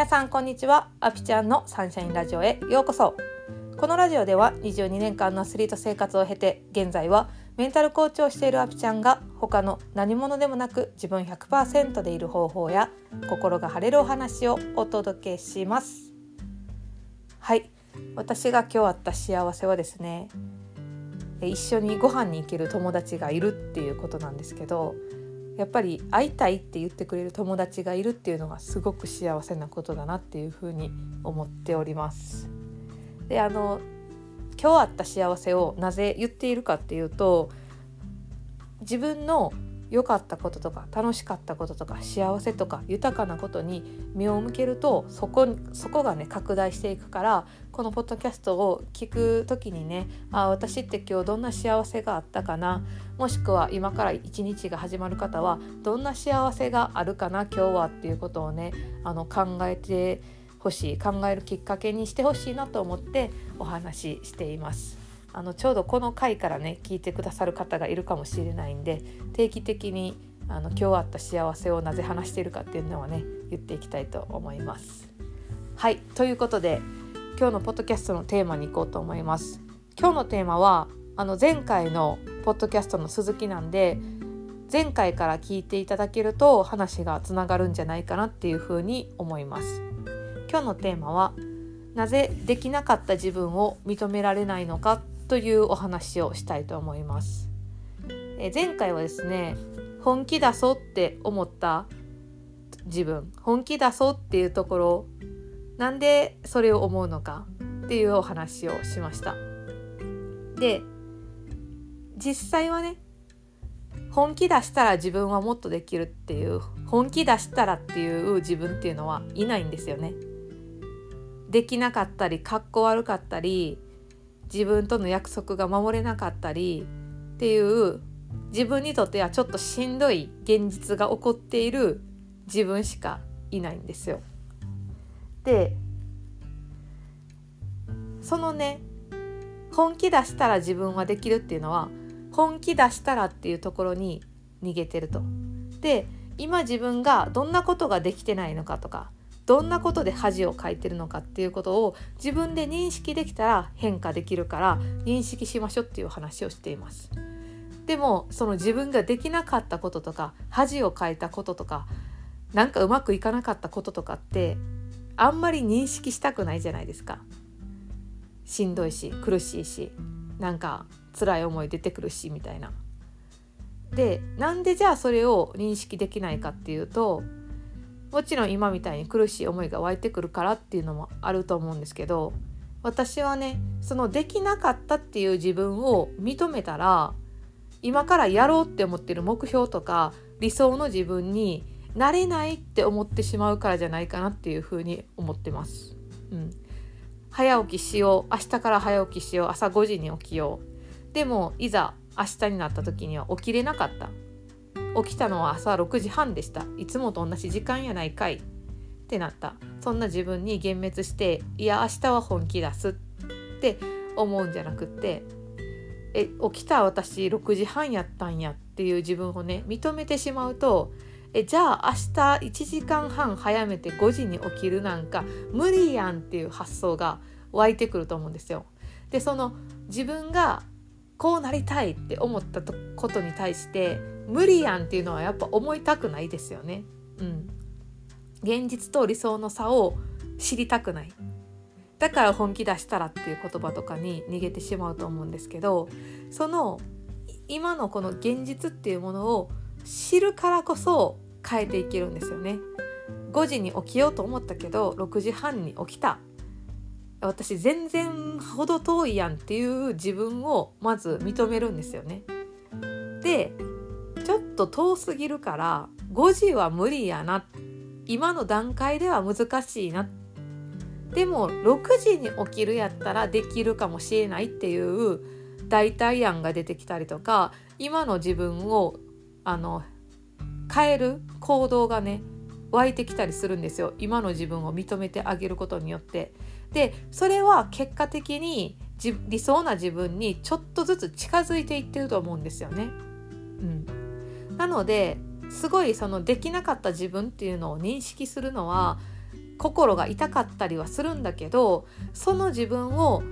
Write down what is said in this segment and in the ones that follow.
皆さんこんにちは。アピちゃんのサンシャインラジオへようこそ。このラジオでは22年間のアスリート生活を経て現在はメンタルコーチをしているアピちゃんが他の何者でもなく自分100%でいる方法や心が晴れるお話をお届けします。はい。私が今日あった幸せはですね一緒にご飯に行ける友達がいるっていうことなんですけどやっぱり会いたいって言ってくれる友達がいるっていうのがすごく幸せなことだなっていうふうに思っております。であの今日あった幸せをなぜ言っているかっていうと自分の良かったこととか楽しかったこととか幸せとか豊かなことに目を向けるとそこそこがね拡大していくからこのポッドキャストを聞く時にねあ私って今日どんな幸せがあったかな？もしくは今から一日が始まる方はどんな幸せがあるかな？今日はっていうことをねあの考えてほしい考えるきっかけにしてほしいなと思ってお話ししています。あのちょうどこの回からね聞いてくださる方がいるかもしれないんで定期的にあの今日あった幸せをなぜ話しているかっていうのはね言っていきたいと思います。はいということで今日のポッドキャストのテーマに行こうと思います。今日のテーマはあの前回のポッドキャストの続きなんで前回から聞いていただけると話がつながるんじゃないかなっていうふうに思います。今日のテーマはなぜできなかった自分を認められないのかというお話をしたいと思います。え前回はですね本気出そうって思った自分本気出そうっていうところなんでそれを思うのかっていうお話をしました。で実際はね本気出したら自分はもっとできるっていう本気出したらっていう自分っていうのはいないんですよね。できなかったりかっこ悪かったり自分との約束が守れなかったりっていう自分にとってはちょっとしんどい現実が起こっている自分しかいないんですよ。でそのね本気出したら自分はできるっていうのは本気出したらっていうところに逃げてると。で今自分がどんなことができてないのかとかどんなことで恥をかいてるのかっていうことを自分で認識できたら変化できるから認識しましょうっていう話をしています。でもその自分ができなかったこととか恥をかいたこととかなんかうまくいかなかったこととかってあんまり認識したくないじゃないですか。しんどいし苦しいしなんか辛い思い出てくるしみたいな。でなんでじゃあそれを認識できないかっていうともちろん今みたいに苦しい思いが湧いてくるからっていうのもあると思うんですけど私はねそのできなかったっていう自分を認めたら今からやろうって思ってる目標とか理想の自分になれないって思ってしまうからじゃないかなっていうふうに思ってます。うん、早起きしよう。明日から早起きしよう。朝5時に起きよう。でもいざ明日になった時には起きれなかった。起きたのは朝6時半でした。いつもと同じ時間やないかい。ってなった。そんな自分に幻滅していや明日は本気出す。って思うんじゃなくってえ起きた私6時半やったんやっていう自分をね認めてしまうとえじゃあ明日1時間半早めて5時に起きるなんか無理やんっていう発想が湧いてくると思うんですよ。でその自分がこうなりたいって思ったことに対して無理やんっていうのはやっぱ思いたくないですよね。うん、現実と理想の差を知りたくないだから本気出したらっていう言葉とかに逃げてしまうと思うんですけどその今のこの現実っていうものを知るからこそ変えていけるんですよね。5時に起きようと思ったけど6時半に起きた私全然ほど遠いやんっていう自分をまず認めるんですよね。でちょっと遠すぎるから5時は無理やな今の段階では難しいなでも6時に起きるやったらできるかもしれないっていう代替案が出てきたりとか今の自分をあの変える行動がね湧いてきたりするんですよ今の自分を認めてあげることによって。でそれは結果的に理想な自分にちょっとずつ近づいていってると思うんですよね。うん、なのですごいそのできなかった自分っていうのを認識するのは心が痛かったりはするんだけどその自分を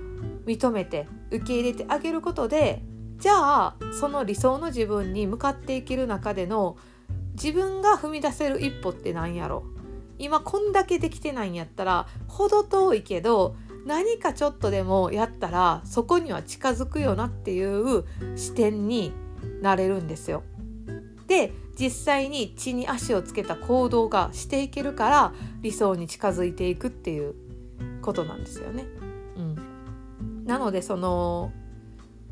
認めて受け入れてあげることでじゃあその理想の自分に向かっていける中での自分が踏み出せる一歩って何やろ今こんだけできてないんやったら程遠いけど何かちょっとでもやったらそこには近づくよなっていう視点になれるんですよ。で実際に地に足をつけた行動がしていけるから理想に近づいていくっていうことなんですよね。うん、なのでその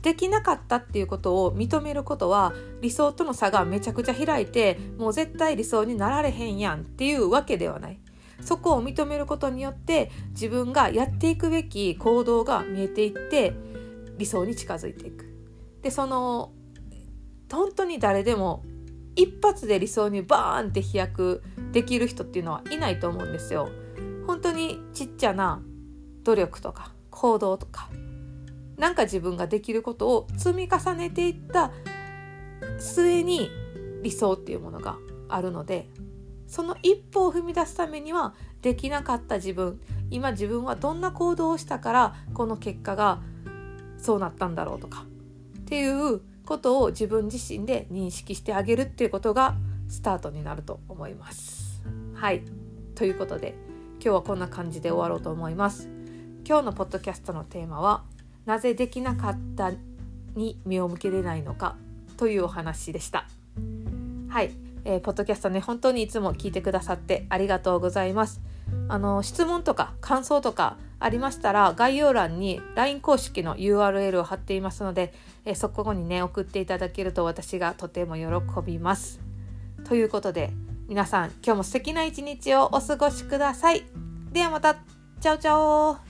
できなかったっていうことを認めることは理想との差がめちゃくちゃ開いてもう絶対理想になられへんやんっていうわけではない。そこを認めることによって自分がやっていくべき行動が見えていって理想に近づいていく。でその本当に誰でも一発で理想にバーンって飛躍できる人っていうのはいないと思うんですよ。本当にちっちゃな努力とか行動とかなんか自分ができることを積み重ねていった末に理想っていうものがあるのでその一歩を踏み出すためにはできなかった自分今自分はどんな行動をしたからこの結果がそうなったんだろうとかっていうことを自分自身で認識してあげるっていうことがスタートになると思います。はいということで今日はこんな感じで終わろうと思います。今日のポッドキャストのテーマはなぜできなかったに目を向けれないのかというお話でした。はい、えー、ポッドキャストね本当にいつも聞いてくださってありがとうございます。あの質問とか感想とかありましたら概要欄に LINE 公式の URL を貼っていますので、え、そこにね送っていただけると私がとても喜びます。ということで皆さん今日も素敵な一日をお過ごしください。ではまたチャオチャオ